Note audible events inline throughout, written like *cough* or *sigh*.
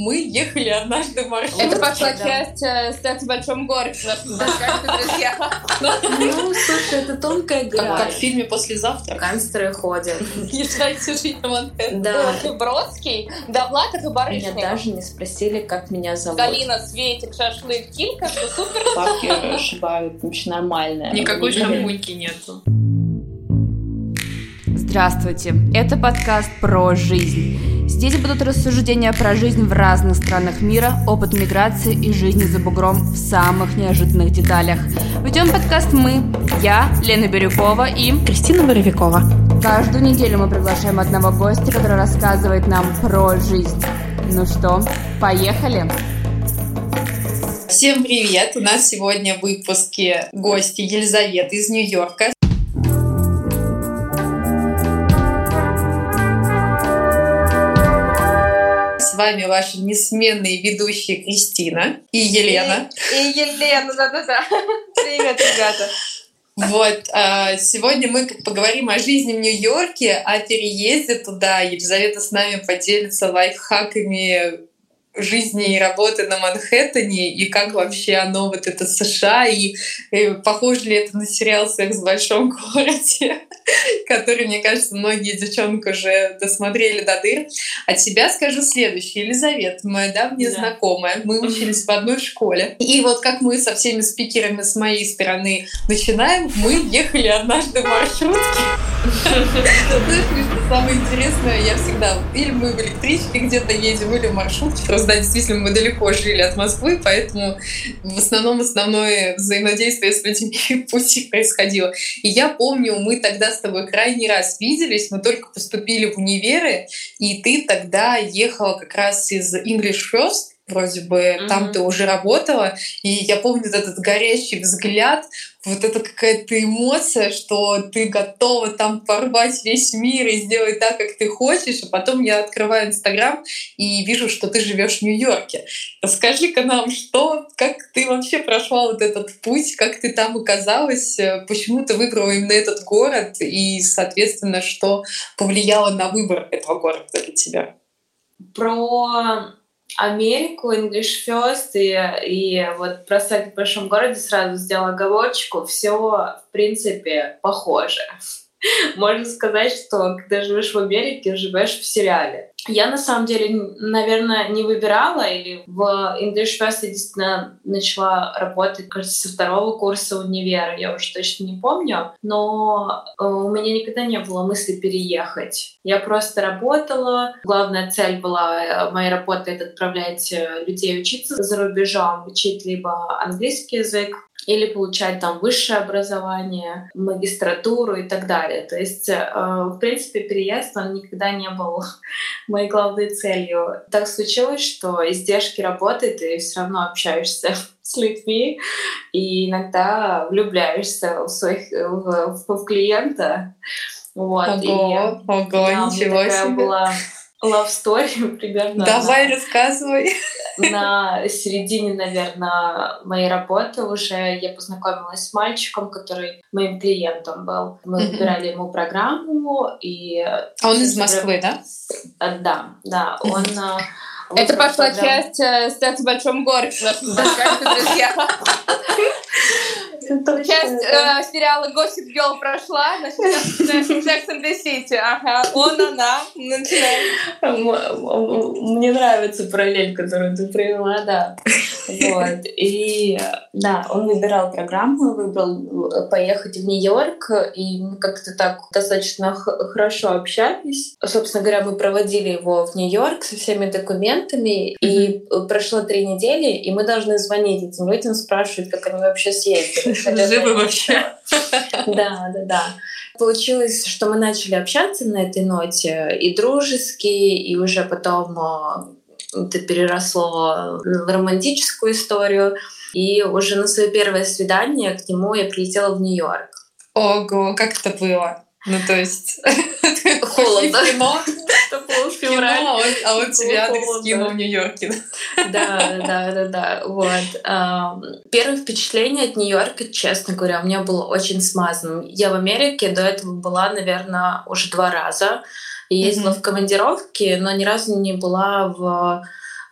мы ехали однажды в маршрутке. Это пошла часть э, «Секс в большом городе». Ну, слушай, это тонкая Как, грань. как в фильме «Послезавтра». Гангстеры ходят. Езжайте жить на Манхэттен. Да. И Бродский, Довлатов и Меня Барышников. даже не спросили, как меня зовут. Галина, Светик, Шашлык, Килька, что супер. Бабки ошибают, вообще нормальная. Никакой шампуньки нету. Здравствуйте! Это подкаст про жизнь. Здесь будут рассуждения про жизнь в разных странах мира, опыт миграции и жизни за бугром в самых неожиданных деталях. Ведем подкаст мы, я, Лена Бирюкова и... Кристина Боровикова. Каждую неделю мы приглашаем одного гостя, который рассказывает нам про жизнь. Ну что, поехали? Всем привет! У нас сегодня в выпуске гости Елизавета из Нью-Йорка. Вами ваши несменные ведущие Кристина и Елена. И Елена, да-да-да. *laughs* Привет, ребята. Вот, а, сегодня мы поговорим о жизни в Нью-Йорке, о переезде туда. Елизавета с нами поделится лайфхаками жизни и работы на Манхэттене и как вообще оно вот это США и, э, похоже ли это на сериал «Секс в большом *laughs* городе», который, мне кажется, многие девчонки уже досмотрели до дыр. От себя скажу следующее. Елизавета, моя давняя Да. знакомая, мы учились в одной школе. И вот как мы со всеми спикерами с моей стороны начинаем, мы ехали однажды в маршрутке. *laughs* Знаешь, что самое интересное, я всегда или мы в электричке где-то едем, или в маршрутке. Просто, да, действительно, мы далеко жили от Москвы, поэтому в основном основное взаимодействие с людьми *laughs* пути происходило. И я помню, мы тогда с тобой крайний раз виделись, мы только поступили в универы, и ты тогда ехала как раз из English First, вроде бы там Мгм. ты уже работала, и я помню этот горящий взгляд, вот это какая-то эмоция, что ты готова там порвать весь мир и сделать так, как ты хочешь, а потом я открываю Инстаграм и вижу, что ты живешь в Нью-Йорке. Расскажи-ка нам, что, как ты вообще прошла вот этот путь, как ты там оказалась, э, почему ты выбрала именно этот город и, соответственно, что повлияло на выбор этого города для тебя? Про Америку, English First и, и вот про секс в большом городе сразу сделала оговорочку. Все, в принципе, похоже. *laughs* Можно сказать, что когда живешь в Америке, живешь в сериале. Я на самом деле, наверное, не выбирала, или в English First я действительно начала работать, кажется, со второго курса универа, я уже точно не помню, но э, у меня никогда не было мысли переехать. Я просто работала. Главная цель была э, моей работы — это отправлять э, людей учиться за рубежом, учить либо английский язык, или получать там высшее образование, магистратуру и так далее. То есть, э, в принципе, переезд, он никогда не был *laughs* моей главной целью. Так случилось, что издержки работы ты все равно общаешься *laughs* с людьми и иногда влюбляешься в своих в, в- клиента. Вот. и, Ого, ого, да, ничего такая себе. была love story *laughs* примерно. Давай на- рассказывай. На середине, наверное, моей работы уже я познакомилась с мальчиком, который моим клиентом был. Мы выбирали ему программу, и... А он из Москвы, да? А, Да, да, он... Это пошла программу. часть э, «Секс в большом городе». *laughs* друзья. Часть э, сериала «Gossip Girl» прошла, значит, «Секс and the City». Ага, он, она. Начинаем. Мне нравится параллель, которую ты привела, да. Вот. И да, он выбирал программу, выбрал э, поехать в Нью-Йорк, и мы как-то так достаточно хорошо общались. Собственно говоря, мы проводили его в Нью-Йорк со всеми документами, и э, прошло три недели, и мы должны звонить этим людям, спрашивать, как они вообще съездили. *laughs* Живы вообще? да, да, да. Получилось, что мы начали общаться на этой ноте и дружески, и уже потом э, это переросло в романтическую историю. И уже на свое первое свидание к нему я прилетела в Нью-Йорк. Ого, как это было? Ну, то есть... *laughs* Холодно. кино, кино, а он, он тебя скинул в Нью-Йорке. Да, да, да, да. Вот. Первое впечатление от Нью-Йорка, честно говоря, у меня было очень смазанным. Я в Америке до этого была, наверное, уже два раза. Ездила в командировки, но ни разу не была в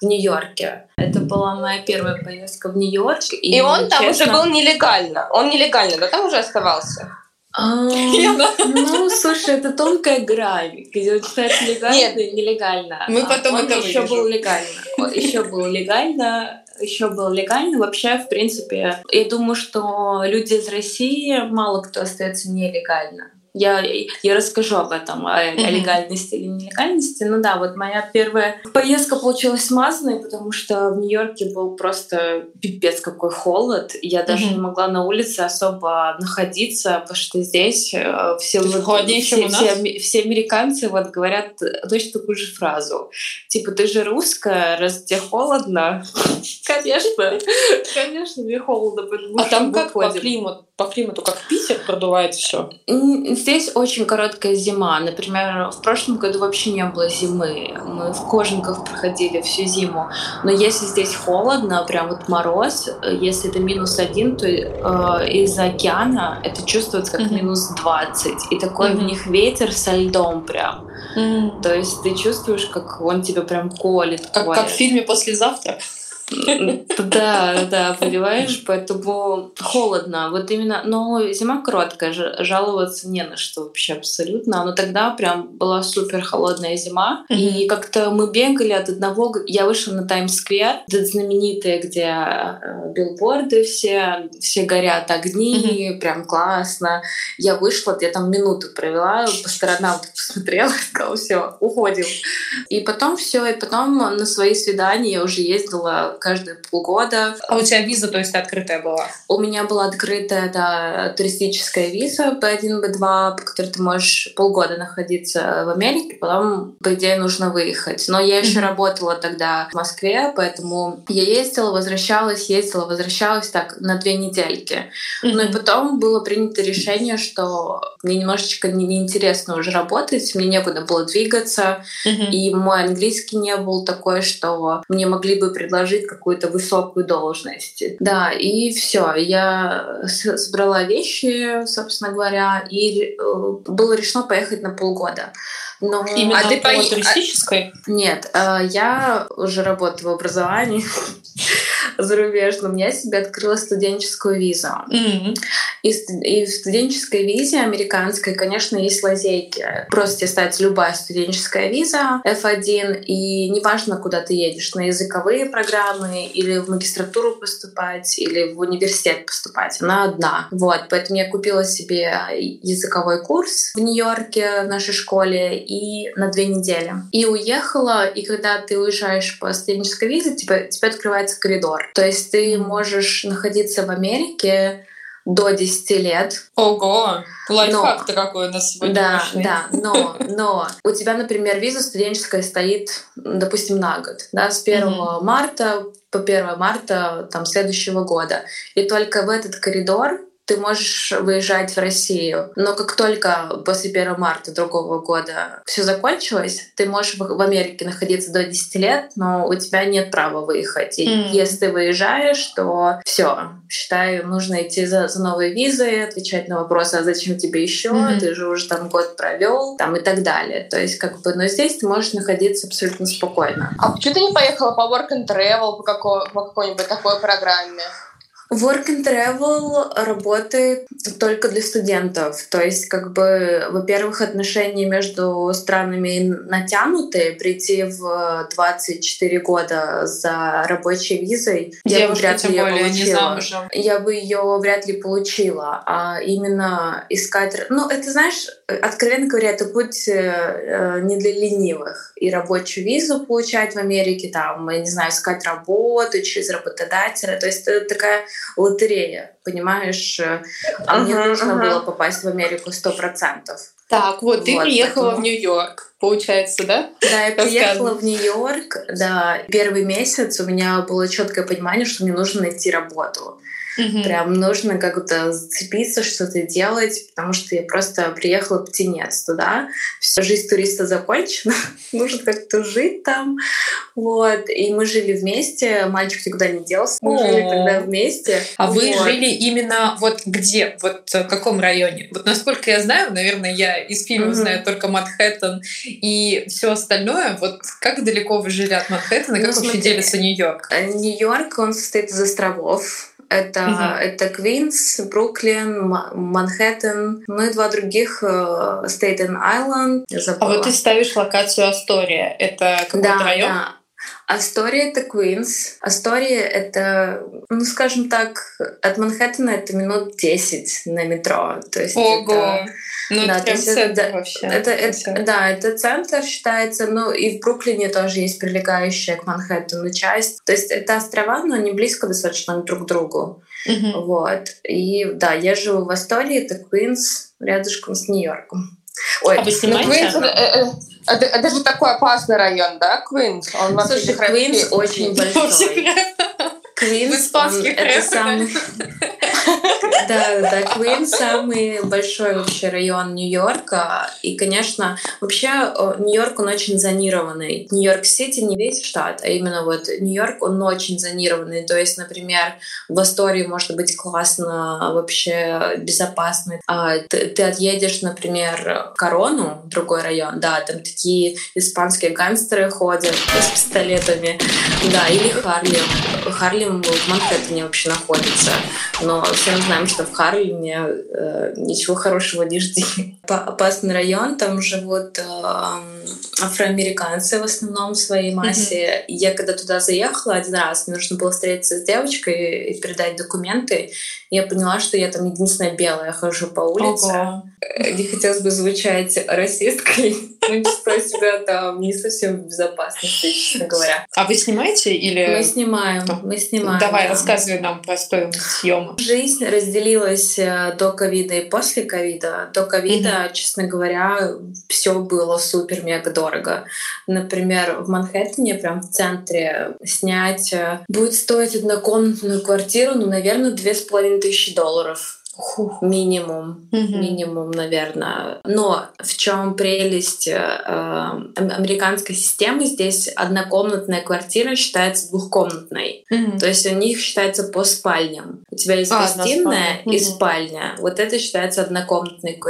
в Нью-Йорке. Это была моя первая поездка в Нью-Йорк. И, и он там честно... уже был нелегально. Он нелегально, да, там уже оставался? А, ну, слушай, это тонкая грань, где считается легально и нелегально. Мы потом это еще был легально. Еще был легально, еще был легально. Вообще, в принципе, я думаю, что люди из России мало кто остается нелегально. Я, я расскажу об этом, о, mm-hmm. о легальности или нелегальности. Ну да, вот моя первая поездка получилась смазанной, потому что в Нью-Йорке был просто пипец какой холод. Я даже mm-hmm. не могла на улице особо находиться, потому что здесь э, все, вот, все, все, все американцы вот говорят точно такую же фразу. Типа, ты же русская, раз тебе холодно. *laughs* Конечно, конечно, мне холодно. А там как по климату? По климату, как Питер, продувает все? Здесь очень короткая зима. Например, в прошлом году вообще не было зимы. Мы в кожанках проходили всю зиму. Но если здесь холодно, прям вот мороз, если это минус один, то э, из-за океана это чувствуется как mm-hmm. минус 20. И такой mm-hmm. в них ветер со льдом прям. Mm-hmm. То есть ты чувствуешь, как он тебя прям колет. Как, как в фильме «Послезавтра». Да, да, понимаешь, поэтому холодно. Вот именно, но зима короткая, жаловаться не на что вообще абсолютно. Но тогда прям была супер холодная зима. И как-то мы бегали от одного... Я вышла на Таймс-сквер, это знаменитые, где э, билборды все, все горят, огни, прям классно. Я вышла, я там минуту провела, по сторонам *laughs* посмотрела, сказала, все, уходим. И потом все, и потом на свои свидания я уже ездила каждые полгода. А у тебя виза, то есть открытая была? У меня была открытая, да, туристическая виза B1, B2, по которой ты можешь полгода находиться в Америке, потом, по идее, нужно выехать. Но я еще mm-hmm. работала тогда в Москве, поэтому я ездила, возвращалась, ездила, возвращалась так на две недельки. Mm-hmm. Ну и потом было принято решение, что мне немножечко неинтересно уже работать, мне некуда было двигаться, mm-hmm. и мой английский не был такой, что мне могли бы предложить какую-то высокую должность. Да, и все. Я собрала вещи, собственно говоря, и э, было решено поехать на полгода. Но... Именно а ты по туристической? Нет, э, я уже работаю в образовании *laughs* зарубежном. Я себе открыла студенческую визу. Mm-hmm. И, и в студенческой визе американской, конечно, есть лазейки. Просто тебе ставится любая студенческая виза F1, и неважно, куда ты едешь, на языковые программы или в магистратуру поступать, или в университет поступать. Она одна. Вот, поэтому я купила себе языковой курс в Нью-Йорке в нашей школе и на две недели. И уехала, и когда ты уезжаешь по студенческой визе, тебе, тебе открывается коридор. То есть ты можешь находиться в Америке до 10 лет. Ого! Лайфхак-то какой у нас сегодня Да, да, но, но у тебя, например, виза студенческая стоит, допустим, на год, да, с 1 mm-hmm. марта по 1 марта там, следующего года. И только в этот коридор ты можешь выезжать в Россию. Но как только после 1 марта другого года все закончилось, ты можешь в Америке находиться до 10 лет, но у тебя нет права выехать. И mm. если ты выезжаешь, то все, считаю, нужно идти за, за новой визой, отвечать на вопросы, а зачем тебе еще, mm-hmm. ты же уже там год провел, там и так далее. То есть как бы, но здесь ты можешь находиться абсолютно спокойно. А почему ты не поехала по work and travel, по, какой, по какой-нибудь такой программе? Work and Travel работает только для студентов. То есть, как бы, во-первых, отношения между странами натянутые. Прийти в 24 года за рабочей визой Девушка, я бы вряд ли ее получила. Я бы ее вряд ли получила. А именно искать... Ну, это, знаешь, откровенно говоря, это путь э, не для ленивых. И рабочую визу получать в Америке, там, я не знаю, искать работу через работодателя. То есть это такая лотерея, понимаешь? А uh-huh, мне нужно uh-huh. было попасть в Америку сто процентов. Так, вот, ты вот, приехала поэтому... в Нью-Йорк, получается, да? Да, я приехала в Нью-Йорк, да. Первый месяц у меня было четкое понимание, что мне нужно найти работу. Угу. Прям нужно как-то зацепиться, что-то делать, потому что я просто приехала птенец туда. Все, жизнь туриста закончена, *laughs* нужно как-то жить там. Вот. И мы жили вместе, мальчик никуда не делся, мы жили тогда вместе. А вот. вы жили именно вот где? Вот в каком районе? Вот насколько я знаю, наверное, я из фильма угу. знаю только Манхэттен и все остальное. Вот как далеко вы жили от Манхэттена, как ну, вообще делится Нью-Йорк? Э, Нью-Йорк, он состоит из островов. Это, угу. это Квинс, Бруклин, Манхэттен, ну и два других Стейтен э, Айленд. А вот ты ставишь локацию Астория. Это какой-то да, район? Да. Астория — это Квинс. Астория — это, ну, скажем так, от Манхэттена это минут 10 на метро. То есть Ого! Это, ну, да, это прям центр это, вообще. Это, это, да, это центр считается. Ну, и в Бруклине тоже есть прилегающая к Манхэттену часть. То есть это острова, но они близко достаточно друг к другу. Uh-huh. Вот. И да, я живу в Астории, это Квинс, рядышком с Нью-Йорком. Ой, а вы снимаете? Квинс, это, э, э, это, это же такой опасный район, да, Квинс? Он Слушай, Квинс очень *laughs* большой. Квинс, это самый... *laughs* Да, да, Квинс самый большой вообще район Нью-Йорка. И, конечно, вообще Нью-Йорк, он очень зонированный. Нью-Йорк-Сити не весь штат, а именно вот Нью-Йорк, он очень зонированный. То есть, например, в Астории может быть классно, вообще безопасно. А ты, ты отъедешь, например, в Корону, другой район, да, там такие испанские гангстеры ходят с пистолетами, да, или Харлем. Харлем в Манхэттене вообще находится, но все мы знаем, что в Харлеме э, ничего хорошего не жди. Опасный район, там живут э, афроамериканцы в основном в своей массе. Mm-hmm. Я когда туда заехала один раз, мне нужно было встретиться с девочкой и передать документы, я поняла, что я там единственная белая хожу по улице. Ого. Не хотелось бы звучать расисткой, но чувствую себя там не совсем в безопасности, честно говоря. А вы снимаете или... Мы снимаем, мы снимаем. Давай, да. рассказывай нам про стоимость съема. Жизнь разделилась э, до ковида и после ковида. До ковида, mm-hmm. честно говоря, все было супер-мега дорого. Например, в Манхэттене, прям в центре, снять э, будет стоить однокомнатную квартиру, ну, наверное, две с половиной тысячи долларов. Фух. Минимум, угу. минимум, наверное. Но в чем прелесть э, американской системы? Здесь однокомнатная квартира считается двухкомнатной. Угу. То есть у них считается по спальням. У тебя есть а, гостиная и угу. спальня. Вот это считается однокомнатной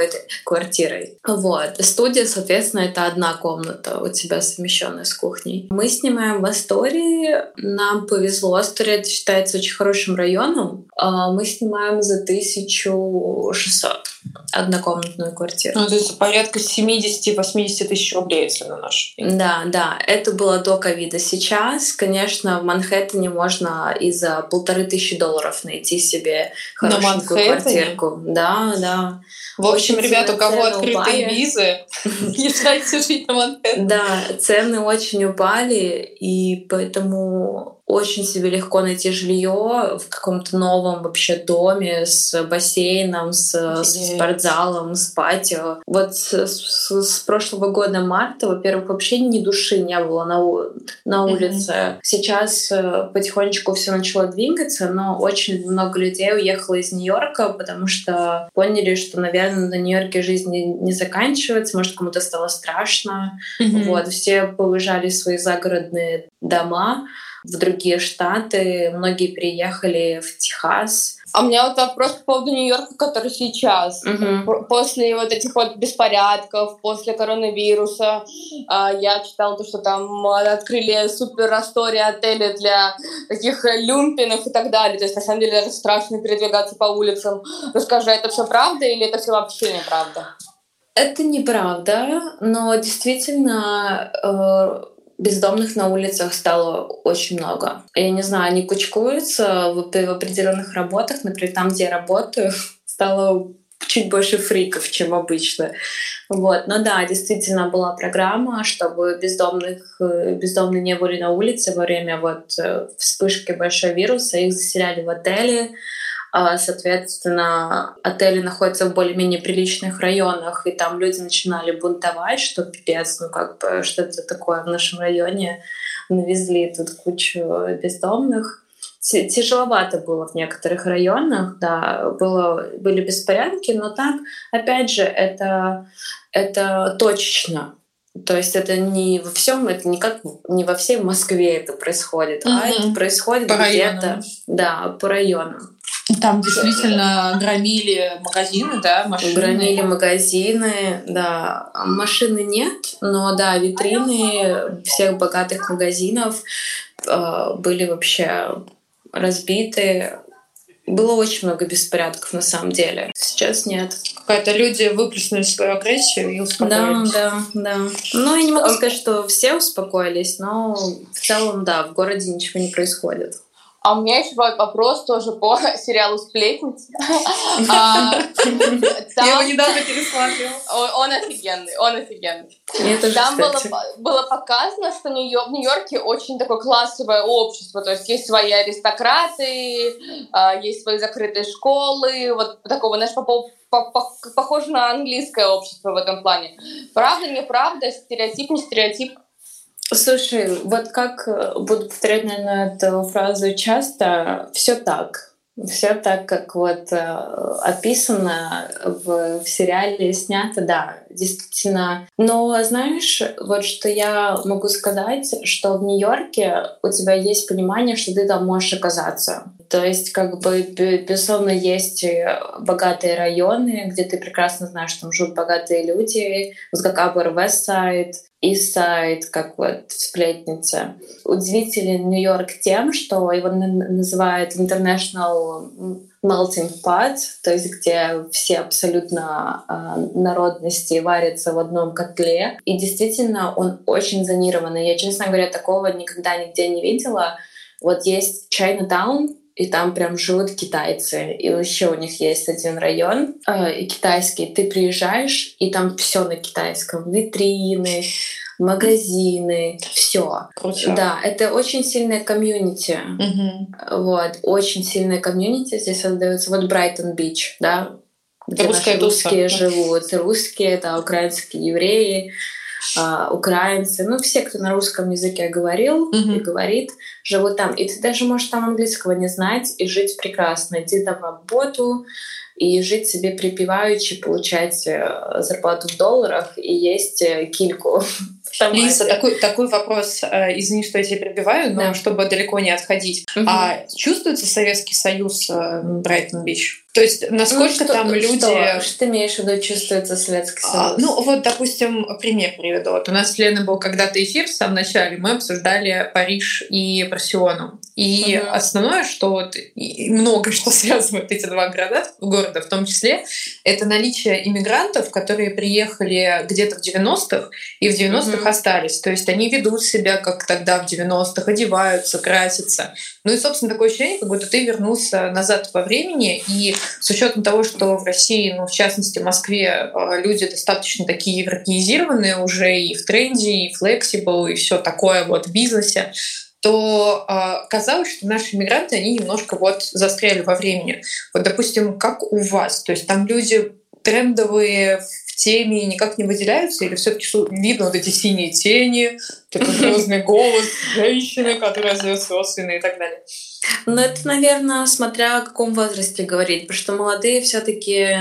квартирой. Вот. Студия, соответственно, это одна комната у тебя совмещенная с кухней. Мы снимаем в Астории. Нам повезло. Астория это считается очень хорошим районом. А мы снимаем за тысячу 1600 однокомнатную квартиру. Ну, то есть порядка 70-80 тысяч рублей, если на наш. Да, да. Это было до ковида. Сейчас, конечно, в Манхэттене можно и за полторы тысячи долларов найти себе хорошенькую квартирку. Да, да. В общем, очень ребят, у кого открытые упали. визы, *laughs* езжайте жить на Манхэттен. Да, цены очень упали, и поэтому очень себе легко найти жилье в каком-то новом вообще доме с бассейном, с, с спортзалом, с патио. Вот с, с, с прошлого года марта, во-первых, вообще ни души не было на, на улице. Mm-hmm. Сейчас э, потихонечку все начало двигаться, но очень много людей уехало из Нью-Йорка, потому что поняли, что, наверное, на Нью-Йорке жизнь не, не заканчивается, может, кому-то стало страшно. Mm-hmm. Вот, все повыезжали в свои загородные дома в другие штаты, многие переехали в Техас. А у меня вот вопрос по поводу Нью-Йорка, который сейчас. Угу. После вот этих вот беспорядков, после коронавируса, а, я читала то, что там открыли супер истории отели для таких люмпинов и так далее. То есть, на самом деле, даже страшно передвигаться по улицам. Расскажи, это все правда или это все вообще неправда? Это неправда, но действительно э, бездомных на улицах стало очень много. Я не знаю, они кучкуются в, в определенных работах, например, там, где я работаю, *laughs* стало чуть больше фриков, чем обычно. Вот. Но да, действительно была программа, чтобы бездомных, э, бездомные не были на улице во время вот э, вспышки большого вируса. Их заселяли в отели, соответственно, отели находятся в более-менее приличных районах, и там люди начинали бунтовать, что пипец, ну как бы, что это такое в нашем районе. Навезли тут кучу бездомных. тяжеловато было в некоторых районах, да, было, были беспорядки, но так, опять же, это, это точечно. То есть это не во всем, это не как не во всей Москве это происходит, угу. а это происходит где-то, да, по районам. Там действительно громили магазины, да, машины. Громили магазины, да. Машины нет, но да, витрины всех богатых магазинов э, были вообще разбиты. Было очень много беспорядков на самом деле. Сейчас нет. Какая-то люди выплеснули свою агрессию и успокоились. Да, да, да. Ну, я не могу сказать, что все успокоились, но в целом, да, в городе ничего не происходит. А у меня еще вопрос тоже по *laughs* сериалу «Сплетница». *laughs* А, Я его недавно пересматривала. Он офигенный, он офигенный. Там было показано, что в Нью-Йорке очень такое классовое общество, то есть есть свои аристократы, а, есть свои закрытые школы, вот такого, знаешь, похоже на английское общество в этом плане. Правда, неправда, стереотип, не стереотип? Слушай, вот как э, буду повторять, наверное, эту фразу часто, все так. Все так, как вот э, описано в, в сериале, снято, да, действительно. Но знаешь, вот что я могу сказать, что в Нью-Йорке у тебя есть понимание, что ты там можешь оказаться. То есть, как бы, безусловно, есть э, богатые районы, где ты прекрасно знаешь, что там живут богатые люди, вот как Upper West Side, и сайт, как вот сплетница. Удивителен Нью-Йорк тем, что его называют International Melting Pot, то есть где все абсолютно э, народности варятся в одном котле. И действительно он очень зонированный. Я, честно говоря, такого никогда нигде не видела. Вот есть Chinatown, и там прям живут китайцы. И вообще у них есть один район э, китайский. Ты приезжаешь, и там все на китайском. Витрины, магазины, все. Да, это очень сильная community. Угу. Вот, очень сильная community здесь создается. Вот Брайтон Бич, да, где Русская наши русские живут. Русские, это украинские евреи украинцы, ну все, кто на русском языке говорил mm-hmm. и говорит, живут там. И ты даже можешь там английского не знать и жить прекрасно, идти там работу и жить себе припеваючи, получать э, зарплату в долларах и есть э, *laughs* кильку Лиса, такой, такой вопрос, э, извини, что я тебя перебиваю, но да. чтобы далеко не отходить. Угу. А чувствуется Советский Союз э, Брайтон-Бич? То есть насколько ну, что, там люди... Что, что ты имеешь в виду, чувствуется Советский а, Союз? А, ну вот, допустим, пример приведу. Вот у нас с Леной был когда-то эфир в самом начале, мы обсуждали Париж и Барселону. И угу. основное, что вот много *laughs* что связывает эти два города, города в том числе, это наличие иммигрантов, которые приехали где-то в 90-х и в 90-х угу. Остались. То есть они ведут себя, как тогда в 90-х, одеваются, красятся. Ну и, собственно, такое ощущение, как будто ты вернулся назад во времени, и с учетом того, что в России, ну, в частности, в Москве, а, люди достаточно такие европеизированные уже и в тренде, и флексибл, и все такое вот в бизнесе, то э, казалось, что наши мигранты, они немножко вот застряли во времени. Вот, допустим, как у вас? То есть там люди трендовые теме никак не выделяются, или все-таки видно вот эти синие тени, такой звездный голос женщины, которая зовет собственные и так далее? Ну, это, наверное, смотря о каком возрасте говорить, потому что молодые все-таки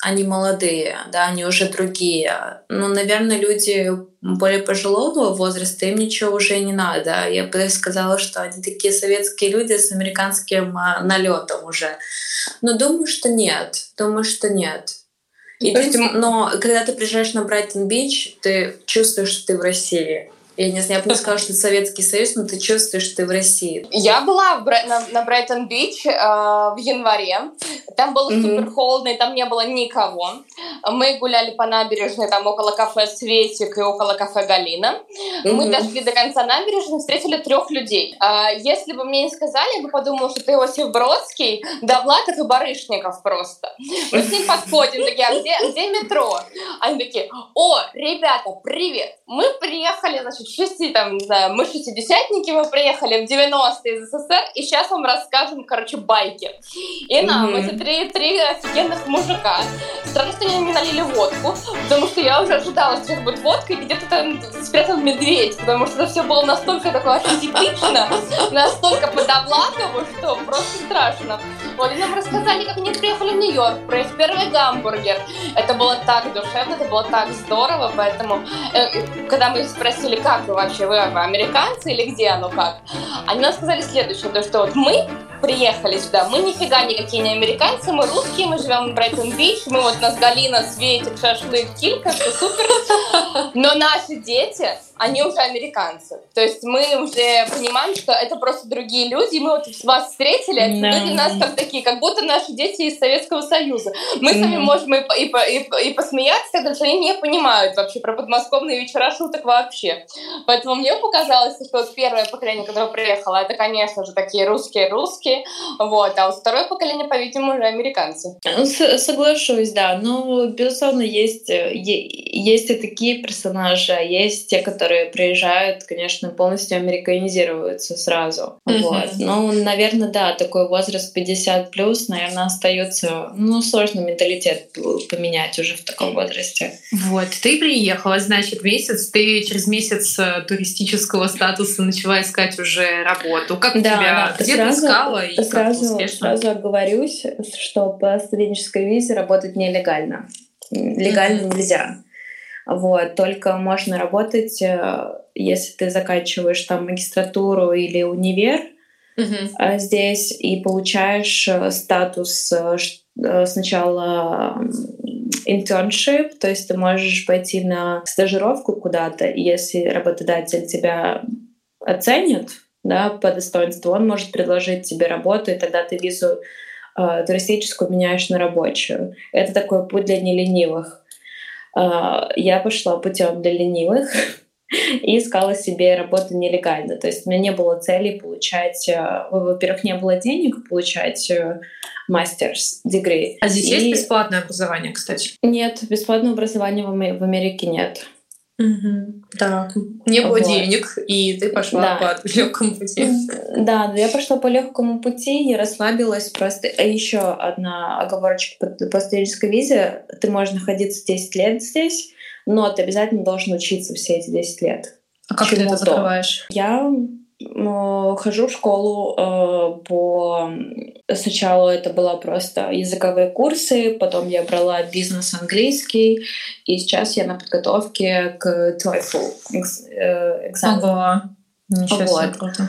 они молодые, да, они уже другие. Но, наверное, люди более пожилого возраста, им ничего уже не надо. Я бы сказала, что они такие советские люди с американским а, налетом уже. Но думаю, что нет. Думаю, что нет. Единственное, но когда ты приезжаешь на Брайтон-Бич, ты чувствуешь, что ты в России я не знаю, я бы не сказала, что это Советский Союз, но ты чувствуешь, что ты в России. Я была в на, на Брайтон-Бич э, в январе. Там было mm-hmm. супер холодно, и там не было никого. Мы гуляли по набережной, там около кафе «Светик» и около кафе «Галина». Mm-hmm. Мы дошли до конца набережной, встретили трех людей. Э, если бы мне не сказали, я бы подумала, что ты Иосиф Бродский, Довлатов и Барышников просто. Мы с ним подходим, такие, а где, где метро? Они такие, о, ребята, привет! Мы приехали, значит, шести, там, не знаю, мы шестидесятники, мы приехали в 90-е из СССР, и сейчас вам расскажем, короче, байки. И нам mm-hmm. эти три, три офигенных мужика, странно, что они не налили водку, потому что я уже ожидала, что сейчас будет водка, и где-то там спрятан медведь, потому что это все было настолько такое архетипично, настолько по-довлакову, что просто страшно. Вот, и нам рассказали, как они приехали в Нью-Йорк, про их первый гамбургер. Это было так душевно, это было так здорово, поэтому, э, когда мы спросили, как вы вообще, вы американцы или где оно как, они нам сказали следующее, то, что вот мы приехали сюда. Мы нифига никакие не американцы, мы русские, мы живем в Брайтон-Бич, мы вот нас Галина светит, шашлык, килька, все супер. Но наши дети, они уже американцы. То есть мы уже понимаем, что это просто другие люди, и мы вот вас встретили, а no. люди нас как такие, как будто наши дети из Советского Союза. Мы с вами можем и, и, и, и посмеяться, тогда что они не понимают вообще про подмосковные вечера шуток вообще. Поэтому мне показалось, что вот первое поколение, которое приехало, это, конечно же, такие русские-русские, вот, а вот второе поколение, по-видимому, уже американцы. Ну, соглашусь, да. Ну, безусловно, есть, э, есть и такие персонажи, а есть те, которые приезжают, конечно, полностью американизируются сразу. Mm-hmm. Вот. Ну, наверное, да, такой возраст 50 плюс, наверное, остается, ну, сложно менталитет поменять уже в таком возрасте. Вот, ты приехала, значит, месяц, ты через месяц э, туристического статуса начала искать уже работу. Как да, тебя, да. где сразу, ты искала и сразу, успешно? Сразу оговорюсь, что по студенческой визе работать нелегально. Легально mm-hmm. нельзя. Вот, только можно работать, э, если ты заканчиваешь там магистратуру или универ uh-huh. здесь и получаешь э, статус сначала internship, то есть ты можешь пойти на стажировку куда-то, и если работодатель тебя оценит да, по достоинству, он может предложить тебе работу, и тогда ты визу э, туристическую меняешь на рабочую. Это такой путь для неленивых. А, я пошла путем для ленивых *laughs* и искала себе работу нелегально. То есть у меня не было цели получать, а, во-первых, не было денег получать мастерс э, degree. А здесь и... есть бесплатное образование, кстати? Нет, бесплатного образования в Америке нет. Угу. Так, не было вот. денег, и ты пошла да. по легкому пути. Да, я пошла по легкому пути, я расслабилась просто. А еще одна оговорочка по, по студенческой визе. Ты можешь находиться 10 лет здесь, но ты обязательно должен учиться все эти 10 лет. А как ты это закрываешь? Я хожу в школу э, по... Сначала это было просто языковые курсы, потом я брала бизнес английский, и сейчас я на подготовке к TOEFL э, экзамену. Ого, ничего вот. себе, круто.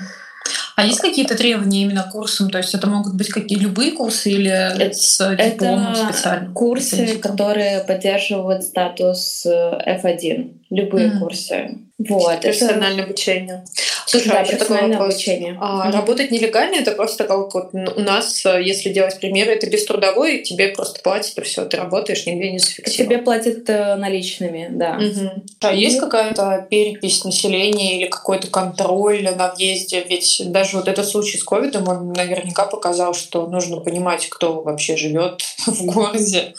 А есть какие-то требования именно к курсам? То есть это могут быть какие любые курсы или это, с дипломом это специально? курсы, которые поддерживают статус э, F1. Любые mm-hmm. курсы. Вот. Персональное это... обучение. Слушай, да, а такой вопрос. Обучение. А, mm-hmm. Работать нелегально это просто как вот у нас, э, если делать примеры, это без трудовой, тебе просто платят, и все, ты работаешь, нигде не зафиксирован. Тебе платят э, наличными, да. Mm-hmm. А есть какая-то перепись населения или какой-то контроль на въезде? Ведь даже вот этот случай с ковидом, он наверняка показал, что нужно понимать, кто вообще живет *laughs* в городе.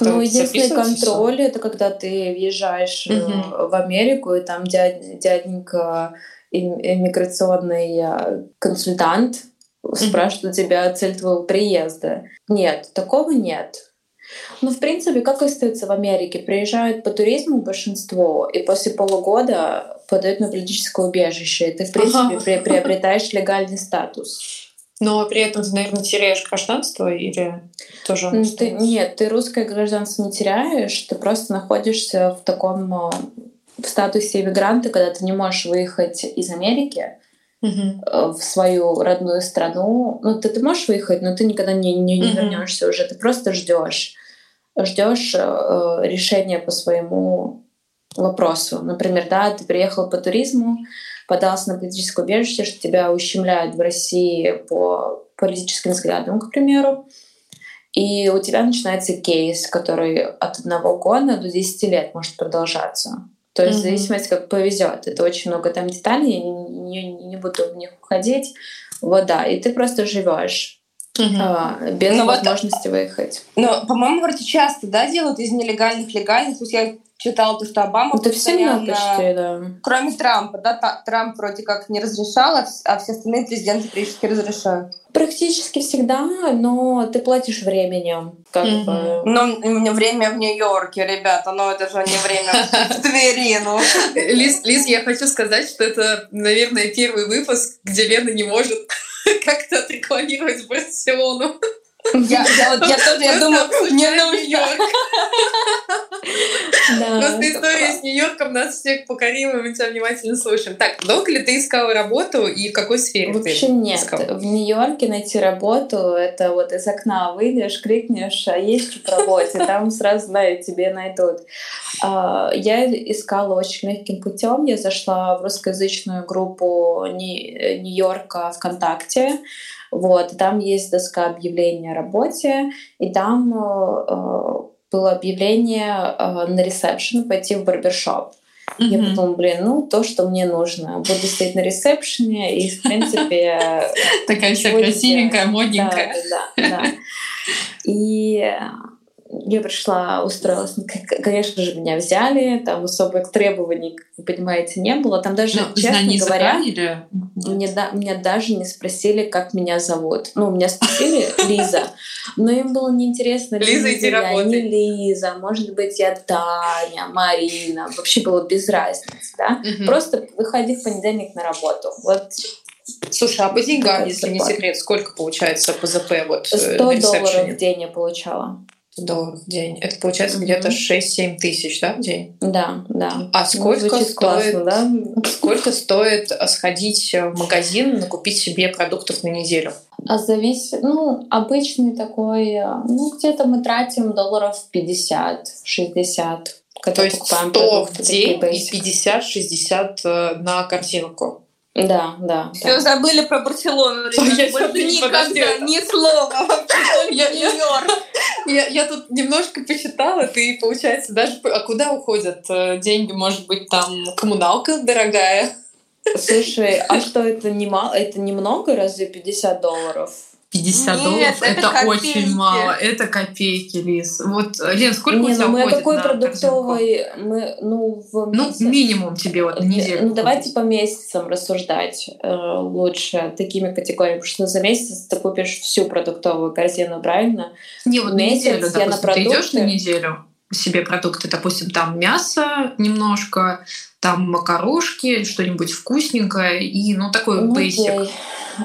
Ну, единственный контроль все? это когда ты въезжаешь угу. в Америку, и там дядь, дяденька иммиграционный э, консультант спрашивает у тебя цель твоего приезда. Нет, такого нет. Ну, в принципе, как остается в Америке? Приезжают по туризму большинство, и после полугода подают на политическое убежище, и ты, в принципе, ага. *laughs* приобретаешь легальный статус. Но при этом ты, наверное, теряешь гражданство или тоже? Ну, ты, нет, ты русское гражданство не теряешь, ты просто находишься в таком э, в статусе иммигранта, когда ты не можешь выехать из Америки угу. в свою родную страну. Ну, ты, ты можешь выехать, но ты никогда не, не, не угу. вернешься уже. Ты просто ждешь. Ждешь э, решения по своему вопросу. Например, да, ты приехал по туризму, подался на политическое убежище, что тебя ущемляют в России по политическим взглядам, к примеру, и у тебя начинается кейс, который от одного года до 10 лет может продолжаться. То есть mm-hmm. в зависимости, как повезет. Это очень много там деталей, я не, не, не буду в них уходить. Вот да, и ты просто живешь. Угу. А, без ну возможности вот, выехать. Но, по-моему, вроде часто, да, делают из нелегальных легальных. То есть я читала то, что Обама Это все постоянно- почти, да. Кроме Трампа, да, Та- Трамп вроде как не разрешал, а а все остальные президенты практически разрешают. Практически всегда, но ты платишь временем. Как бы. Но у меня время в Нью-Йорке, ребята, но это же не время в Твери, ну. Лиз, Лиз, я хочу сказать, что это, наверное, первый выпуск, где Лена не может *laughs* как-то отрекламировать Барселону. Я, я вот я тоже, я думаю, не обсуждаем нужно. Нью-Йорк. *laughs* Просто история с Нью-Йорком нас всех покорила, мы тебя внимательно слушаем. Так, долго ли ты искала работу и в какой сфере Вообще нет. В Нью-Йорке найти работу, это вот из окна выйдешь, крикнешь, а есть по работе, там сразу знают, тебе найдут. А, Я искала очень легким путем. Я зашла в русскоязычную группу Нью-Йорка ВКонтакте. Вот, там есть доска объявлений о работе, и там э, э, было объявление э, на ресепшн пойти в барбершоп. Я Мгм. подумала, блин, ну то, что мне нужно. Буду стоять на ресепшене, и, в принципе, Такая вся красивенькая, модненькая. Да, да, да. И я пришла, устроилась. Ну, Конечно же, меня взяли. Там особых требований, как вы понимаете, не было. Там даже, Ну, честно языка говоря, мне, да, меня даже не спросили, как меня зовут. Ну, меня спросили *laughs* Лиза, но им было неинтересно, Лиза, иди я, не Лиза, может быть, я Таня, Марина. Вообще было без разницы, да? Мгм. Просто выходи в понедельник на работу. Вот Слушай, а по деньгам, если не секрет, сколько получается по ЗП вот э, 100 на долларов в день я получала. 100 долларов в день. Это получается Мгм. где-то 6-7 тысяч, да, в день? Да, да. А Ну, сколько звучит стоит, классно, да? сколько стоит сходить в магазин, накупить себе продуктов на неделю? А зависит, ну, обычный такой, э, ну, где-то мы тратим долларов 50-60. То есть покупаем 100 в день и basic. 50-60 э, на картинку. Да, да. Все да. забыли про Барселону, Я. Больше никогда, подожди. ни слова. Вообще только Я- я- Нью-Йорк. Я, я тут немножко посчитала, ты, получается, даже... А куда уходят э, деньги? Может быть, там коммуналка дорогая? Слушай, а что это не мало? Это немного, разве 50 долларов? 50 Нет, долларов это это, копейки. очень мало. Это копейки, Лиз. Вот, э, Лен, сколько у не, тебя ну мы корзинку? продуктовый, мы, ну, в Ну, месяц- минимум тебе вот на неделю. Ну, давайте по месяцам рассуждать э, лучше такими категориями, потому что за месяц ты купишь всю продуктовую корзину, правильно? Не, вот на месяц неделю, я на допустим, ты идешь на продукты. неделю себе продукты, допустим, там мясо немножко, там макарошки, что-нибудь вкусненькое и, ну, такой Ну, бейсик. окей.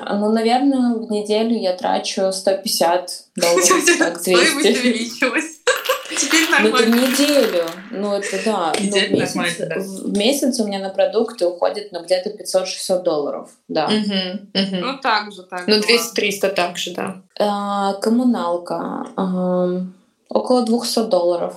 Ну, наверное, в неделю я трачу 150 долларов, *laughs* так, Стоимость 200. увеличилась. *laughs* Теперь Ну, это в нормально. неделю. Ну, это да. Ну, в, месяц, нормально, да. в месяц у меня на продукты уходит ну, где-то 500-600 долларов. Да. Ну, так же, так Ну, же. 200-300 так же, да. А, коммуналка. около 200 долларов.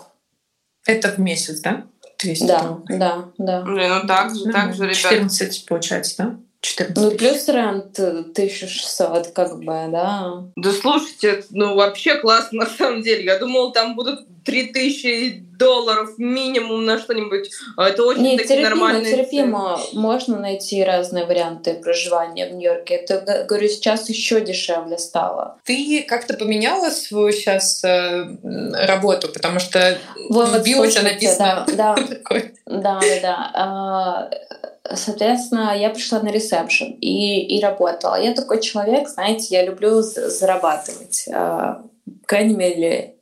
Это в месяц, да? 200 Да, да, да. Блин, ну так же, так же, ребят. 14 получается, да? 14 Ну, плюс рент э, 1600, как бы, да. Да слушайте, ну вообще классно на самом деле. Я думала, там будут 3000 долларов минимум на что-нибудь. А Это очень Не, такие терпимо, нормальные терпимо. Можно найти разные варианты проживания в Нью-Йорке. Это, говорю, сейчас еще дешевле стало. Ты как-то поменяла свою сейчас работу, потому что Вот, в био написано Да, да, *laughs* да, да. Соответственно, я пришла на ресепшн и, и работала. Я такой человек, знаете, я люблю зарабатывать. А, По крайней мере,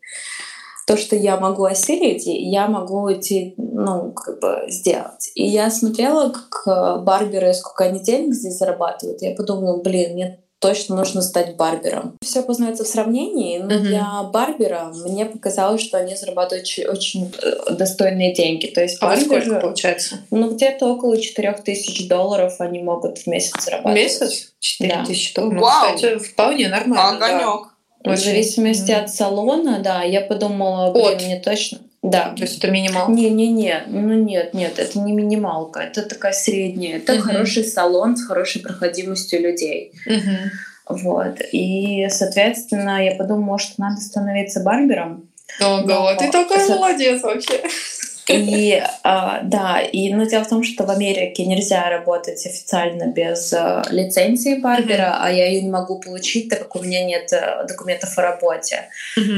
то, что я могу осилить, я могу идти, ну, как бы сделать. И я смотрела, как э, барберы, сколько они денег здесь зарабатывают. Я подумала, блин, мне точно нужно стать барбером. Все познается в сравнении, но Мгм. для барбера мне показалось, что они зарабатывают очень, очень э, достойные деньги. То есть А барбер, сколько получается? ну, где-то около 4000 долларов они могут в месяц зарабатывать. Месяц? 4 Да. тысячи долларов. Вау. Ну, Кстати, вполне нормально. да. Огонек. В Очень. зависимости Мгм. от салона, да, я подумала, блин, От. мне точно... Да. То есть это минимал. Не-не-не, ну нет, нет, это не минималка, это такая средняя. Это Мгм. хороший салон с хорошей проходимостью людей. Мгм. Вот. И, соответственно, я подумала, что надо становиться барбером. Ого, Но ты такая со- молодец вообще. И а, да, и но дело в том, что в Америке нельзя работать официально без а, лицензии барбера, а я ее не могу получить, так как у меня нет а, документов о работе.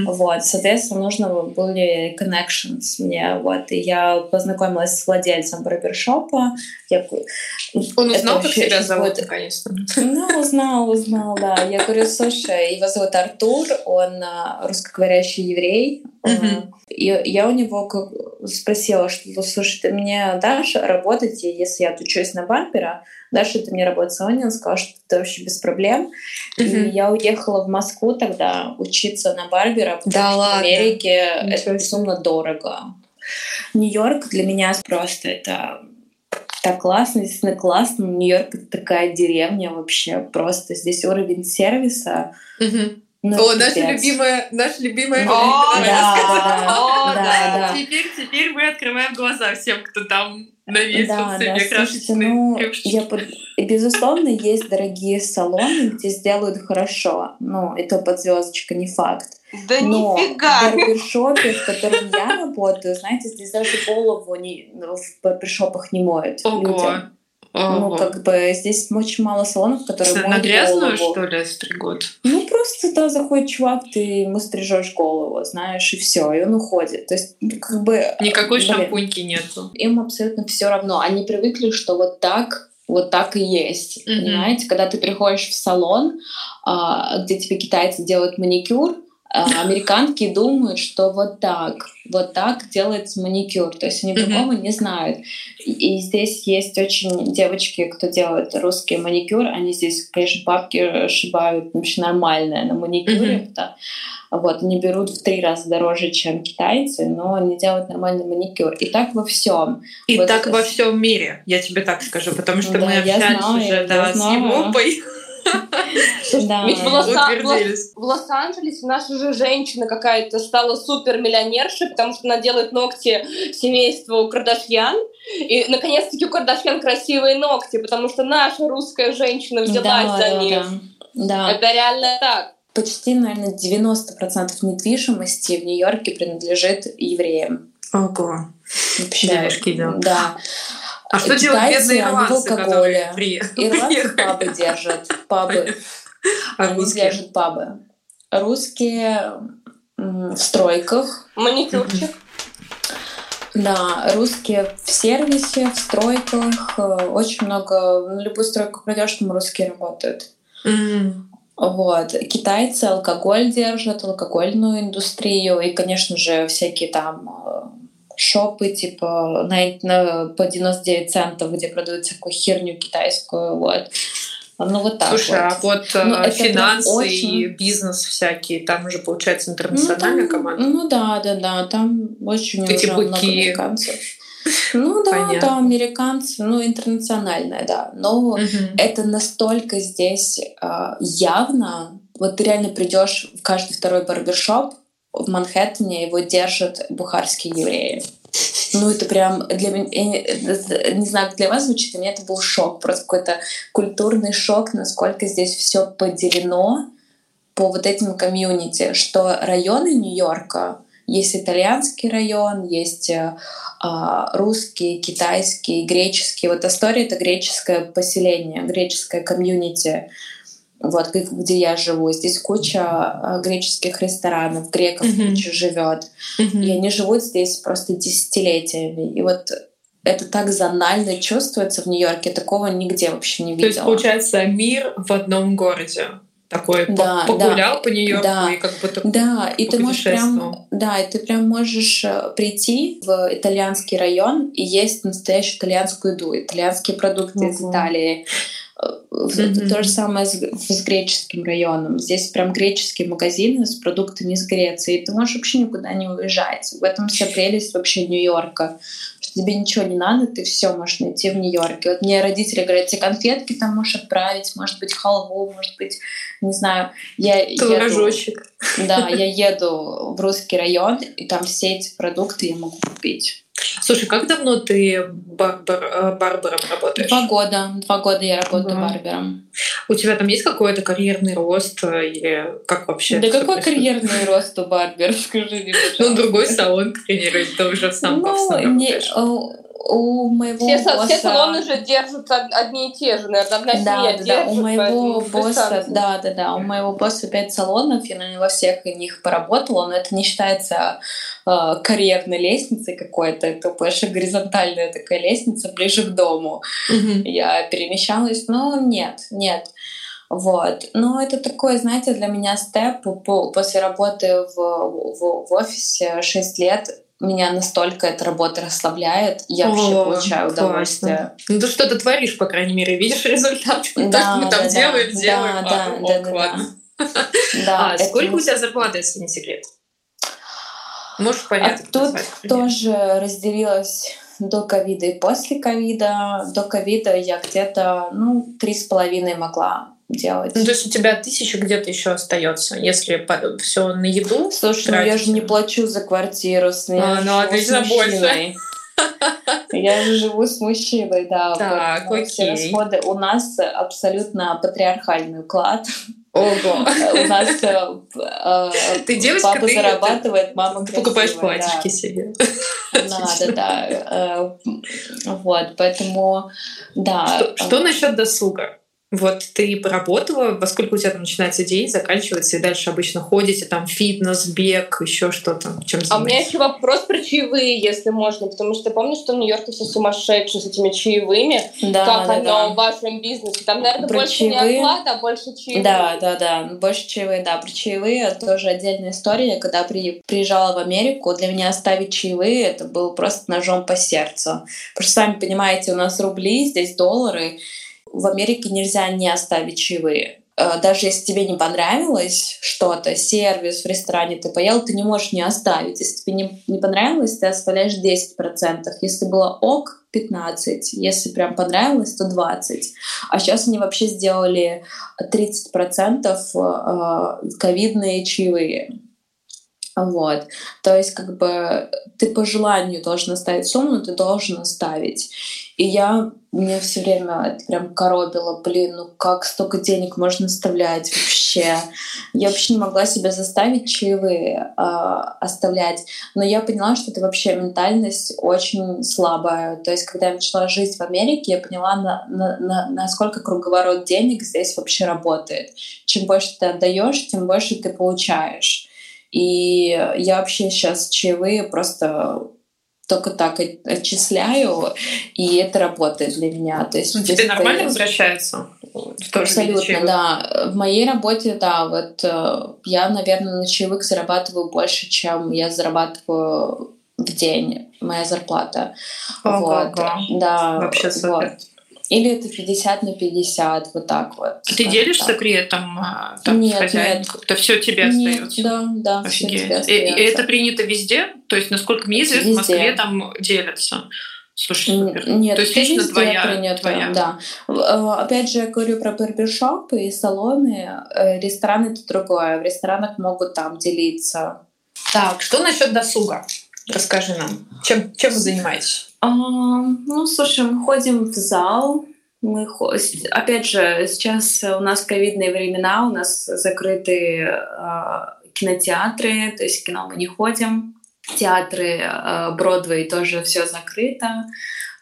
Вот, соответственно, нужно были connections мне, вот, и я познакомилась с владельцем барбершопа. Я, Он узнал, как тебя зовут, наконец-то? Ну, узнал, узнал, да. Я говорю, слушай, его зовут Артур, он русскоговорящий еврей, Mm-hmm. И я у него спросила, что, слушай, ты мне дашь работать, если я отучусь на барбера, дашь ты мне работать в салоне? Он сказал, что это вообще без проблем. Mm-hmm. И я уехала в Москву тогда учиться на барбера, потому да что ладно? в Америке Ничего это безумно дорого. Нью-Йорк для меня просто это так классно, действительно классно. Нью-Йорк это такая деревня вообще, просто здесь уровень сервиса. Mm-hmm ну, О, наша любимая, наша любимая О, да, да, да, да. Теперь, теперь мы открываем глаза всем, кто там навесил да, себе да, слушайте, ну, я, Безусловно, есть дорогие салоны, где сделают хорошо. Ну, это под звездочка, не факт. Да Но нифига! в барбершопе, в котором я работаю, знаете, здесь даже голову не, в барбершопах не моют Ого. людям. Ну, как бы здесь очень мало салонов, которые Что, на грязную, голову. что ли, стригут? Ну, просто, да, заходит чувак, ты ему стрижешь голову, знаешь, и все, и он уходит. То есть, ну, как бы... Никакой блин, шампуньки нету. Им абсолютно все равно. Они привыкли, что вот так вот так и есть. Mm-hmm. Понимаете, когда ты приходишь в салон, а, где тебе китайцы делают маникюр, американки думают, что вот так, вот так делается маникюр. То есть они другого mm-hmm. не знают. И, здесь есть очень девочки, кто делает русский маникюр, они здесь, конечно, бабки шибают вообще нормальное на маникюре. Mm-hmm. Вот, они берут в три раза дороже, чем китайцы, но они делают нормальный маникюр. И так во всем. И вот так это... во всем мире, я тебе так скажу, потому что да, мы общались знаю, уже да, с Европой. Да. Ведь в Лос-Анджелесе наша же женщина какая-то стала супер миллионершей, потому что она делает ногти семейству Кардашьян. И, наконец-таки, у Кардашьян красивые ногти, потому что наша русская женщина взялась за них. Да. Это реально так. Почти, наверное, 90% недвижимости в Нью-Йорке принадлежит евреям. Ого. Вообще, да. А что делают бедные ирландцы, которые при... *laughs* Ирландцы пабы держат, пабы. А *laughs* Они русские? держат пабы. Русские в стройках. Маникюрчик. Да, русские в сервисе, в стройках. Очень много, на любую стройку пройдешь, там русские работают. Mm. Вот. Китайцы алкоголь держат, алкогольную индустрию и, конечно же, всякие там э, шопы типа на, на, по 99 центов, где продают всякую херню китайскую, вот. Ну вот так Слушай, вот. а вот ну, финансы очень... и бизнес всякие, там уже получается интернациональная ну, там, команда? Ну да, да, да, там очень Эти уже много американцев. Ну да, Понятно. да, американцы, ну интернациональная, да. Но угу. это настолько здесь э, явно. Вот ты реально придешь в каждый второй барбершоп, в Манхэттене его держат бухарские евреи. Ну, это прям для меня, я не знаю, как для вас звучит, для меня это был шок, просто какой-то культурный шок, насколько здесь все поделено по вот этим комьюнити, что районы Нью-Йорка, есть итальянский район, есть э, а, русский, китайский, греческий. Вот Астория — это греческое поселение, греческое комьюнити вот где я живу. Здесь куча а, греческих ресторанов, греков mm-hmm. куча живет. Mm-hmm. И они живут здесь просто десятилетиями. И вот это так зонально чувствуется в Нью-Йорке, такого нигде вообще не видела. То есть, получается, мир в одном городе такой да, погулял да, по Нью-Йорку да, и как будто Да, и ты можешь прям, да, и ты прям можешь э, прийти в итальянский район и есть настоящую итальянскую еду, итальянские продукты угу. из Италии, Mm-hmm. То же самое с, с греческим районом. Здесь прям греческие магазины с продуктами из Греции. И ты можешь вообще никуда не уезжать. В этом вся прелесть вообще Нью-Йорка. Что тебе ничего не надо, ты все можешь найти в Нью-Йорке. Вот мне родители говорят, тебе конфетки там можешь отправить, может быть, халву, может быть, не знаю. Я еду, Да, я еду в русский район, и там все эти продукты я могу купить. Слушай, как давно ты барбар, э, барбером работаешь? Два года. Два года я работаю да. барбером. У тебя там есть какой-то карьерный рост э, или как вообще? Да какой карьерный рост у Барбер, *laughs* скажи мне, Ну, другой салон, примеру, это уже в самом Ну, не, у моего все, босса... Все салоны же держатся одни и те же, наверное, одна да, да, да, у моего босса, да, да, да, у моего босса пять салонов, я наверное, во всех них поработала, но это не считается э, карьерной лестницей какой-то, это больше горизонтальная такая лестница ближе к дому. Mm-hmm. Я перемещалась, но нет, нет. Вот. Но это такой, знаете, для меня степ после работы в, в, в офисе 6 лет меня настолько эта работа расслабляет, я О, вообще получаю классно. удовольствие. Ну ты что-то творишь, по крайней мере, видишь результат. *laughs* Да, мы там да, делаем, да, делаем. Да, а, да, да, ладно. *laughs* Да, а сколько у тебя зарплата, если не секрет? Можешь понять. А тут тоже разделилась до ковида и после ковида. До ковида я где-то, ну, три с половиной могла делать. Ну, то есть у тебя тысяча где-то еще остается, если все на еду. Слушай, ну я же не плачу за квартиру с А, ну, отлично, больше. Я же живу с мужчиной, да. Так, вот, окей. Все расходы. У нас абсолютно патриархальный уклад. Ого. У нас э, э, ты девочка, папа ты зарабатывает, мама красивая, покупаешь платьишки себе. Да, да. Э, вот, поэтому, да. Что, что насчет досуга? Вот ты поработала, во сколько у тебя там начинается день, заканчивается, и дальше обычно ходите, там фитнес, бег, еще что-то, чем занимаетесь? А у меня еще вопрос про чаевые, если можно, потому что помню, что в Нью-Йорке все сумасшедшие с этими чаевыми. Да, как да, оно да. в вашем бизнесе? Там, наверное, про больше чаевые... не оклада, а больше чаевые. Да, да, да, больше чаевые, да. Про чаевые тоже отдельная история. Когда при... приезжала в Америку, для меня оставить чаевые это было просто ножом по сердцу. Потому что, сами понимаете, у нас рубли, здесь доллары, в Америке нельзя не оставить чаевые. Э, даже если тебе не понравилось что-то, сервис в ресторане ты поел, ты не можешь не оставить. Если тебе не, не понравилось, ты оставляешь 10%. Если было ок, 15%. Если прям понравилось, то 20%. А сейчас они вообще сделали 30% э, ковидные чаевые. Вот. То есть, как бы ты по желанию должен оставить сумму, но ты должен оставить. И я мне все время прям коробило, блин, ну как столько денег можно оставлять вообще? Я вообще не могла себя заставить чаевые э, оставлять, но я поняла, что это вообще ментальность очень слабая. То есть, когда я начала жить в Америке, я поняла, на, на, на, насколько круговорот денег здесь вообще работает. Чем больше ты отдаешь, тем больше ты получаешь. И я вообще сейчас чаевые просто только так отчисляю, и это работает для меня. То есть, ну, тебе нормально это... возвращается? Абсолютно, да. В моей работе, да, вот э, я, наверное, на чаевых зарабатываю больше, чем я зарабатываю в день, моя зарплата. Ого, вот. Да, Вообще супер. Вот. Или это 50 на 50, вот так вот. Ты делишься так. при этом а, там, нет, с хозяином? Нет. Это все тебе нет, остается? Да, да, Офигеть. Все тебе и, и это принято везде? То есть, насколько мне известно, везде. в Москве там делятся. Слушай, супер. Нет, То есть лично твоя, принято, твоя. Да. Э, опять же, я говорю про барбершопы и салоны. Э, рестораны — это другое. В ресторанах могут там делиться. Так, что насчет досуга? Расскажи нам. Чем, чем вы занимаетесь? А, ну, слушай, мы ходим в зал. Мы, опять же, сейчас у нас ковидные времена, у нас закрыты э, кинотеатры, то есть кино мы не ходим. Театры э, Бродвей тоже все закрыто,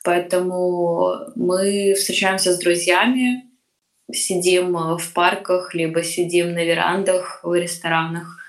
поэтому мы встречаемся с друзьями, сидим в парках, либо сидим на верандах в ресторанах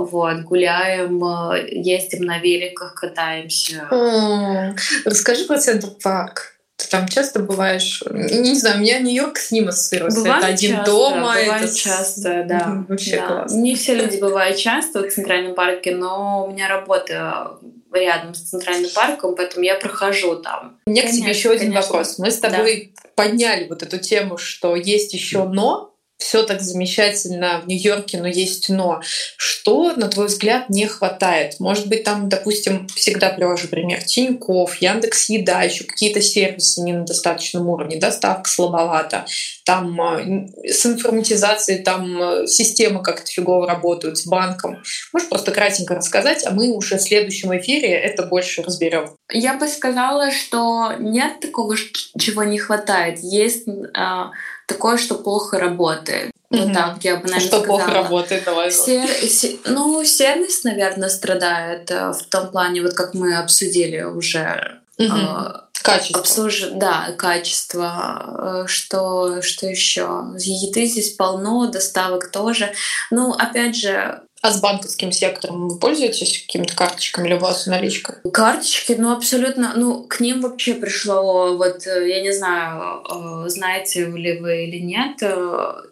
вот, гуляем, э, ездим на великах, катаемся. М-м. Расскажи про Центр Парк. Ты там часто бываешь? Не знаю, у меня Нью-Йорк с ним ассоциируется. Бывает это один часто, дома. Бывает это часто, да. Вообще да. классно. Не все люди бывают часто в Центральном парке, но у меня работа рядом с Центральным парком, поэтому я прохожу там. У меня конечно, к тебе еще один вопрос. Мы с тобой да. подняли вот эту тему, что есть еще но, все так замечательно в Нью-Йорке, но есть но. Что, на твой взгляд, не хватает? Может быть, там, допустим, всегда привожу пример Тиньков, Яндекс Еда, еще какие-то сервисы не на достаточном уровне, доставка слабовата, там э, с информатизацией, там э, системы как-то фигово работают, с банком. Можешь просто кратенько рассказать, а мы уже в следующем эфире это больше разберем. Я бы сказала, что нет такого, чего не хватает. Есть а, такое, что плохо работает. Вот так я бы, наверное, Что сказала. плохо работает, давай. Сер... Се... Ну, сервис, наверное, страдает в том плане, вот как мы обсудили уже. Mm-hmm. Качество. Обслуж... Да, качество. Э, что, что еще? Еды здесь полно, доставок тоже. Ну, опять же, а с банковским сектором вы пользуетесь какими-то карточками или у вас наличка? Карточки, ну абсолютно, ну к ним вообще пришло, вот э, я не знаю, э, знаете ли вы или нет,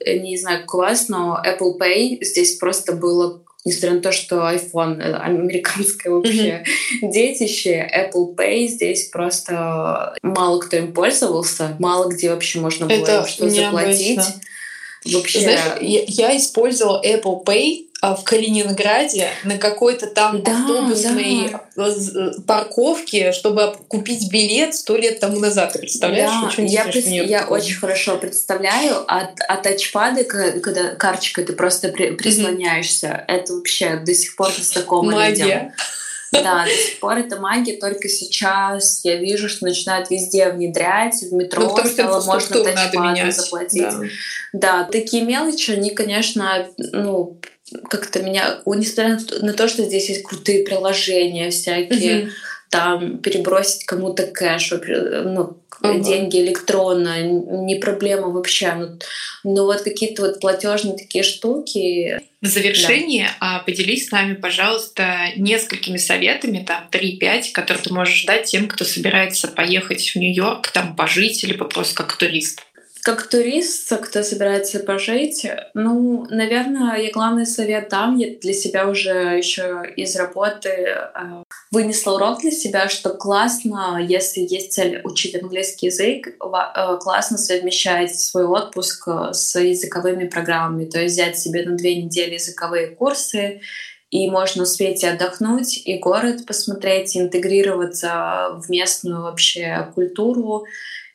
не знаю, как у вас, но Apple Pay здесь просто было несмотря на то, что iPhone американское вообще mm-hmm. детище, Apple Pay здесь просто мало кто им пользовался, мало где вообще можно было Это что заплатить. Вообще. Знаешь, я, я использовала Apple Pay в Калининграде на какой-то там да, автобусной да. Э, парковке, чтобы купить билет сто лет тому назад. Представляешь? Да, очень я, пред... я очень хорошо представляю. От, от тачпада, когда карточкой ты просто при, прислоняешься, mm-hmm. это вообще до сих пор с такого Магия. Да, до сих пор это магия, только сейчас я вижу, что начинают везде внедрять, в метро ну, стало можно тачпадом заплатить. Да. Да, такие мелочи, они, конечно, ну, как-то меня, несмотря на то, что здесь есть крутые приложения всякие, mm-hmm. там перебросить кому-то кэш, ну, uh-huh. деньги электронно, не проблема вообще. Но, но вот какие-то вот платежные такие штуки. В завершение да. поделись с нами, пожалуйста, несколькими советами, там 3-5, которые ты можешь дать тем, кто собирается поехать в Нью-Йорк, там пожить или просто как турист. Как турист, кто собирается пожить, ну, наверное, я главный совет дам, я для себя уже еще из работы э, вынесла урок для себя, что классно, если есть цель учить английский язык, э, классно совмещать свой отпуск э, с языковыми программами, то есть взять себе на две недели языковые курсы, и можно успеть и отдохнуть, и город посмотреть, интегрироваться в местную вообще культуру,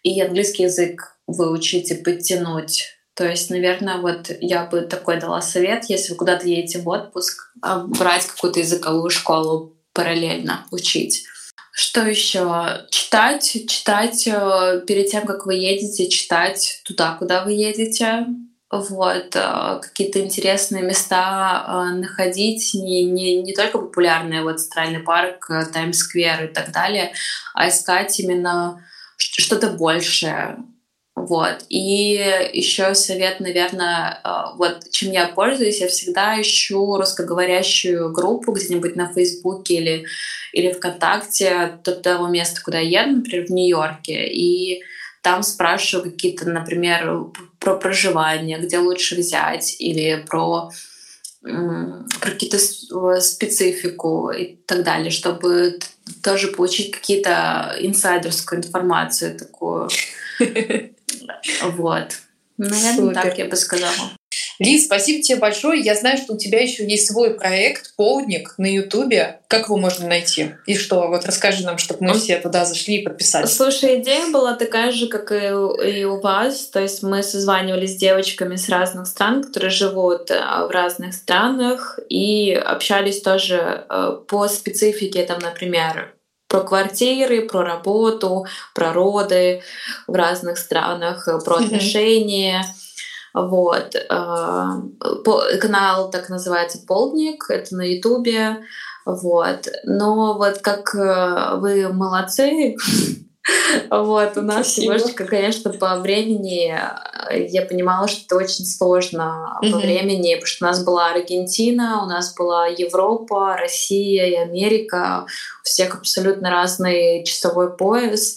и английский язык выучить и подтянуть. То есть, наверное, вот я бы такой дала совет, если вы куда-то едете в отпуск, а, брать какую-то языковую школу параллельно учить. Что еще? Читать, читать э, перед тем, как вы едете, читать туда, куда вы едете. Вот, э, какие-то интересные места э, находить, не, не, не только популярные, вот Центральный парк, Таймс-сквер и так далее, а искать именно что-то большее, вот. И еще совет, наверное, а, вот чем я пользуюсь, я всегда ищу русскоговорящую группу где-нибудь на Фейсбуке или, или ВКонтакте до того места, куда я еду, например, в Нью-Йорке. И там спрашиваю какие-то, например, про проживание, где лучше взять, или про про какие-то специфику и так далее, чтобы тоже получить какие-то инсайдерскую информацию такую. *laughs* Вот. Наверное, Супер. так я бы сказала. Лиз, спасибо тебе большое. Я знаю, что у тебя еще есть свой проект «Полдник» на Ютубе. Как его можно найти? И что? Вот расскажи нам, чтобы мы все туда зашли и подписались. Слушай, идея была такая же, как и у, и у вас. То есть мы созванивались с девочками с разных стран, которые живут э, в разных странах, и общались тоже э, по специфике, там, например, про квартиры, про работу, про роды в разных странах, э, про отношения. Вот. Э, канал так называется «Полдник», это на Ютубе. Вот. Но вот как э, вы молодцы, *laughs* *laughs* Вот, у нас Спасибо. немножечко, конечно, по времени э, я понимала, что это очень сложно mm-hmm. по времени, потому что у нас была Аргентина, у нас была Европа, Россия и Америка, у всех абсолютно разный часовой пояс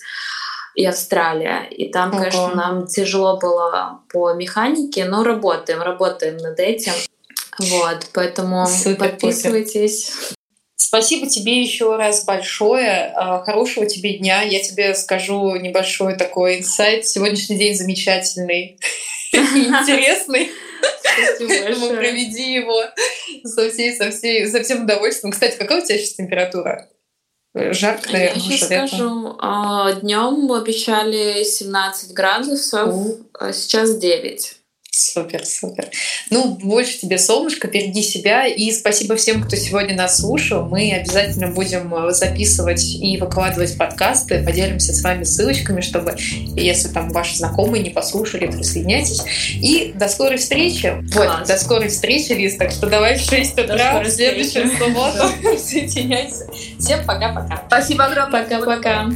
и Австралия. И там, Ого. конечно, нам тяжело было по механике, но работаем, работаем над этим. Вот, поэтому Супер, подписывайтесь. Спасибо тебе еще раз большое. А, хорошего тебе дня. Я тебе скажу небольшой такой инсайт. Сегодняшний день замечательный. *laughs* *laughs* интересный. Поэтому проведи его со, всей, со, всей, со всем удовольствием. Кстати, какая у тебя сейчас температура? Жарко, наверное, Я сейчас скажу. А, Днем обещали 17 градусов, а сейчас 9. Супер, супер. Ну, больше тебе солнышко, береги себя. И спасибо всем, кто сегодня нас слушал. Мы обязательно будем э, записывать и выкладывать подкасты. Поделимся с вами ссылочками, чтобы, если там ваши знакомые не послушали, присоединяйтесь. И до скорой встречи. Класс. Вот, до скорой встречи, Лиз. Так что давай в 6 утра в следующую субботу *laughs* соединяйся. Всем пока-пока. Спасибо огромное. Пока-пока.